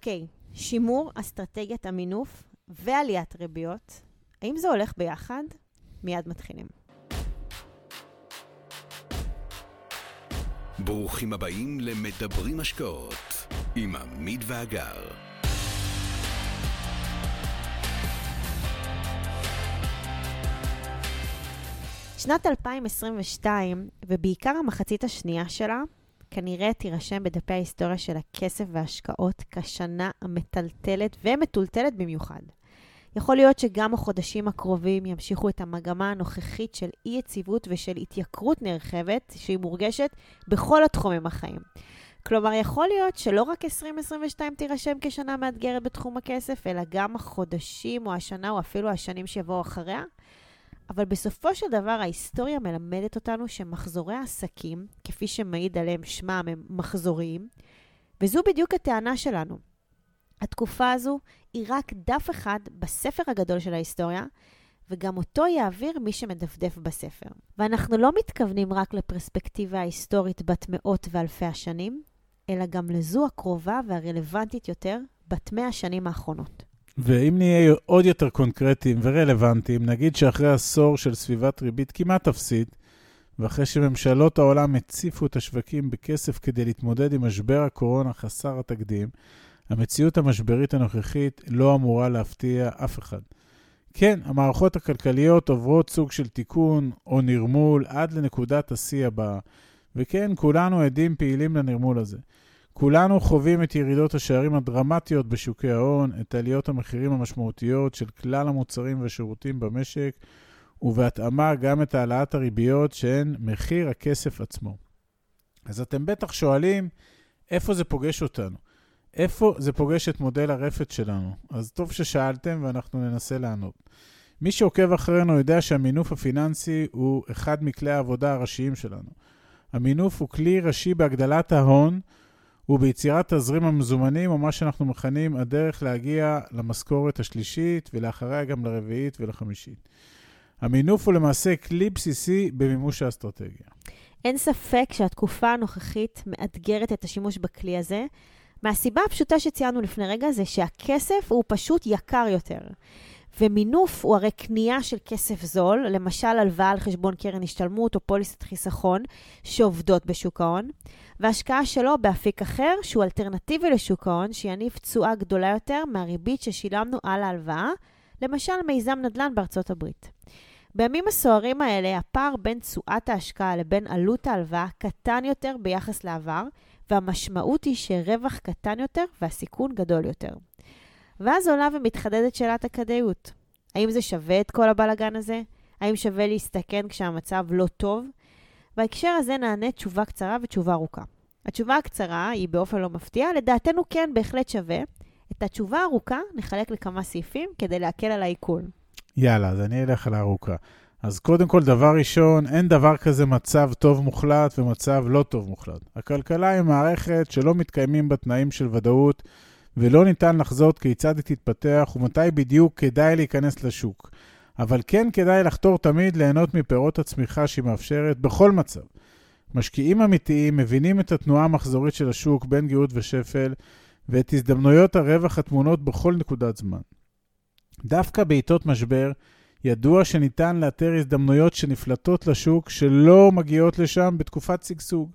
אוקיי, שימור אסטרטגיית המינוף ועליית ריביות, האם זה הולך ביחד? מיד מתחילים. ברוכים הבאים למדברים השקעות עם עמית ואגר. שנת 2022, ובעיקר המחצית השנייה שלה, כנראה תירשם בדפי ההיסטוריה של הכסף וההשקעות כשנה המטלטלת ומטולטלת במיוחד. יכול להיות שגם החודשים הקרובים ימשיכו את המגמה הנוכחית של אי-יציבות ושל התייקרות נרחבת, שהיא מורגשת בכל התחומים החיים. כלומר, יכול להיות שלא רק 2022 תירשם כשנה מאתגרת בתחום הכסף, אלא גם החודשים או השנה או אפילו השנים שיבואו אחריה. אבל בסופו של דבר ההיסטוריה מלמדת אותנו שמחזורי העסקים, כפי שמעיד עליהם שמם, הם מחזוריים, וזו בדיוק הטענה שלנו. התקופה הזו היא רק דף אחד בספר הגדול של ההיסטוריה, וגם אותו יעביר מי שמדפדף בספר. ואנחנו לא מתכוונים רק לפרספקטיבה ההיסטורית בת מאות ואלפי השנים, אלא גם לזו הקרובה והרלוונטית יותר בת מאה השנים האחרונות. ואם נהיה עוד יותר קונקרטיים ורלוונטיים, נגיד שאחרי עשור של סביבת ריבית כמעט אפסית, ואחרי שממשלות העולם הציפו את השווקים בכסף כדי להתמודד עם משבר הקורונה חסר התקדים, המציאות המשברית הנוכחית לא אמורה להפתיע אף אחד. כן, המערכות הכלכליות עוברות סוג של תיקון או נרמול עד לנקודת השיא הבאה, וכן, כולנו עדים פעילים לנרמול הזה. כולנו חווים את ירידות השערים הדרמטיות בשוקי ההון, את עליות המחירים המשמעותיות של כלל המוצרים והשירותים במשק, ובהתאמה גם את העלאת הריביות שהן מחיר הכסף עצמו. אז אתם בטח שואלים, איפה זה פוגש אותנו? איפה זה פוגש את מודל הרפת שלנו? אז טוב ששאלתם ואנחנו ננסה לענות. מי שעוקב אחרינו יודע שהמינוף הפיננסי הוא אחד מכלי העבודה הראשיים שלנו. המינוף הוא כלי ראשי בהגדלת ההון וביצירת תזרים המזומנים, או מה שאנחנו מכנים הדרך להגיע למשכורת השלישית, ולאחריה גם לרביעית ולחמישית. המינוף הוא למעשה כלי בסיסי במימוש האסטרטגיה. אין ספק שהתקופה הנוכחית מאתגרת את השימוש בכלי הזה, מהסיבה הפשוטה שציינו לפני רגע זה שהכסף הוא פשוט יקר יותר. ומינוף הוא הרי קנייה של כסף זול, למשל הלוואה על חשבון קרן השתלמות או פוליסת חיסכון שעובדות בשוק ההון, והשקעה שלו באפיק אחר שהוא אלטרנטיבי לשוק ההון, שיניב תשואה גדולה יותר מהריבית ששילמנו על ההלוואה, למשל מיזם נדל"ן בארצות הברית. בימים הסוערים האלה, הפער בין תשואת ההשקעה לבין עלות ההלוואה קטן יותר ביחס לעבר, והמשמעות היא שרווח קטן יותר והסיכון גדול יותר. ואז עולה ומתחדדת שאלת הכדאיות. האם זה שווה את כל הבלגן הזה? האם שווה להסתכן כשהמצב לא טוב? בהקשר הזה נענה תשובה קצרה ותשובה ארוכה. התשובה הקצרה היא באופן לא מפתיע, לדעתנו כן, בהחלט שווה. את התשובה הארוכה נחלק לכמה סעיפים כדי להקל על העיכול. יאללה, אז אני אלך על הארוכה. אז קודם כל, דבר ראשון, אין דבר כזה מצב טוב מוחלט ומצב לא טוב מוחלט. הכלכלה היא מערכת שלא מתקיימים בה של ודאות, ולא ניתן לחזות כיצד היא תתפתח ומתי בדיוק כדאי להיכנס לשוק. אבל כן כדאי לחתור תמיד ליהנות מפירות הצמיחה שהיא מאפשרת בכל מצב. משקיעים אמיתיים מבינים את התנועה המחזורית של השוק בין גאות ושפל, ואת הזדמנויות הרווח הטמונות בכל נקודת זמן. דווקא בעיתות משבר, ידוע שניתן לאתר הזדמנויות שנפלטות לשוק שלא מגיעות לשם בתקופת שגשוג.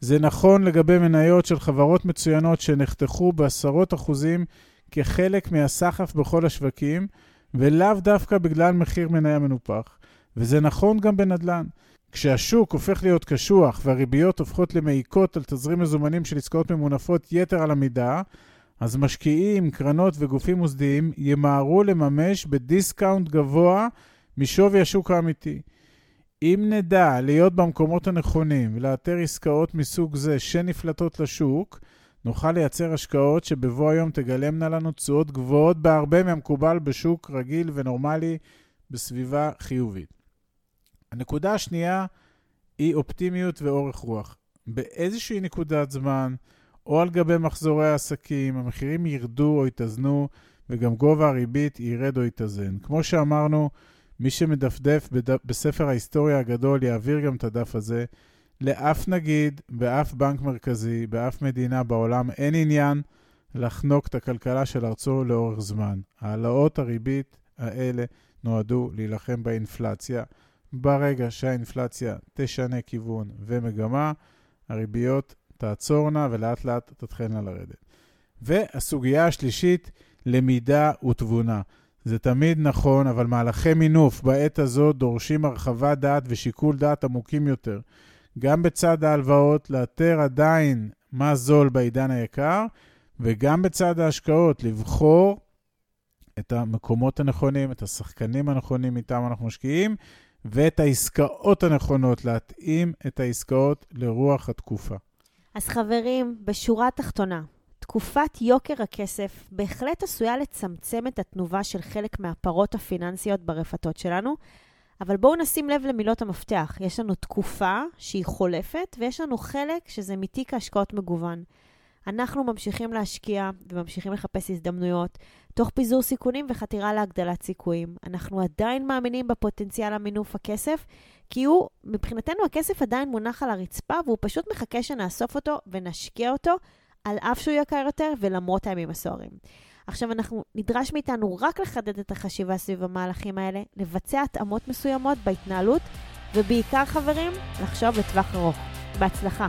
זה נכון לגבי מניות של חברות מצוינות שנחתכו בעשרות אחוזים כחלק מהסחף בכל השווקים, ולאו דווקא בגלל מחיר מניה מנופח. וזה נכון גם בנדל"ן. כשהשוק הופך להיות קשוח והריביות הופכות למעיקות על תזרים מזומנים של עסקאות ממונפות יתר על המידה, אז משקיעים, קרנות וגופים מוסדיים ימהרו לממש בדיסקאונט גבוה משווי השוק האמיתי. אם נדע להיות במקומות הנכונים ולאתר עסקאות מסוג זה שנפלטות לשוק, נוכל לייצר השקעות שבבוא היום תגלמנה לנו תשואות גבוהות בהרבה מהמקובל בשוק רגיל ונורמלי בסביבה חיובית. הנקודה השנייה היא אופטימיות ואורך רוח. באיזושהי נקודת זמן, או על גבי מחזורי העסקים, המחירים ירדו או יתאזנו, וגם גובה הריבית ירד או יתאזן. כמו שאמרנו, מי שמדפדף בד... בספר ההיסטוריה הגדול יעביר גם את הדף הזה. לאף נגיד, באף בנק מרכזי, באף מדינה בעולם אין עניין לחנוק את הכלכלה של ארצו לאורך זמן. העלאות הריבית האלה נועדו להילחם באינפלציה. ברגע שהאינפלציה תשנה כיוון ומגמה, הריביות תעצורנה ולאט לאט תתחלנה לרדת. והסוגיה השלישית, למידה ותבונה. זה תמיד נכון, אבל מהלכי מינוף בעת הזאת דורשים הרחבת דעת ושיקול דעת עמוקים יותר. גם בצד ההלוואות, לאתר עדיין מה זול בעידן היקר, וגם בצד ההשקעות, לבחור את המקומות הנכונים, את השחקנים הנכונים איתם אנחנו משקיעים, ואת העסקאות הנכונות, להתאים את העסקאות לרוח התקופה. אז חברים, בשורה התחתונה, תקופת יוקר הכסף בהחלט עשויה לצמצם את התנובה של חלק מהפרות הפיננסיות ברפתות שלנו, אבל בואו נשים לב למילות המפתח. יש לנו תקופה שהיא חולפת, ויש לנו חלק שזה מתיק ההשקעות מגוון. אנחנו ממשיכים להשקיע וממשיכים לחפש הזדמנויות, תוך פיזור סיכונים וחתירה להגדלת סיכויים. אנחנו עדיין מאמינים בפוטנציאל המינוף הכסף, כי הוא, מבחינתנו הכסף עדיין מונח על הרצפה, והוא פשוט מחכה שנאסוף אותו ונשקיע אותו, על אף שהוא יקר יותר ולמרות הימים הסוערים. עכשיו, אנחנו, נדרש מאיתנו רק לחדד את החשיבה סביב המהלכים האלה, לבצע התאמות מסוימות בהתנהלות, ובעיקר, חברים, לחשוב לטווח ארוך. בהצלחה.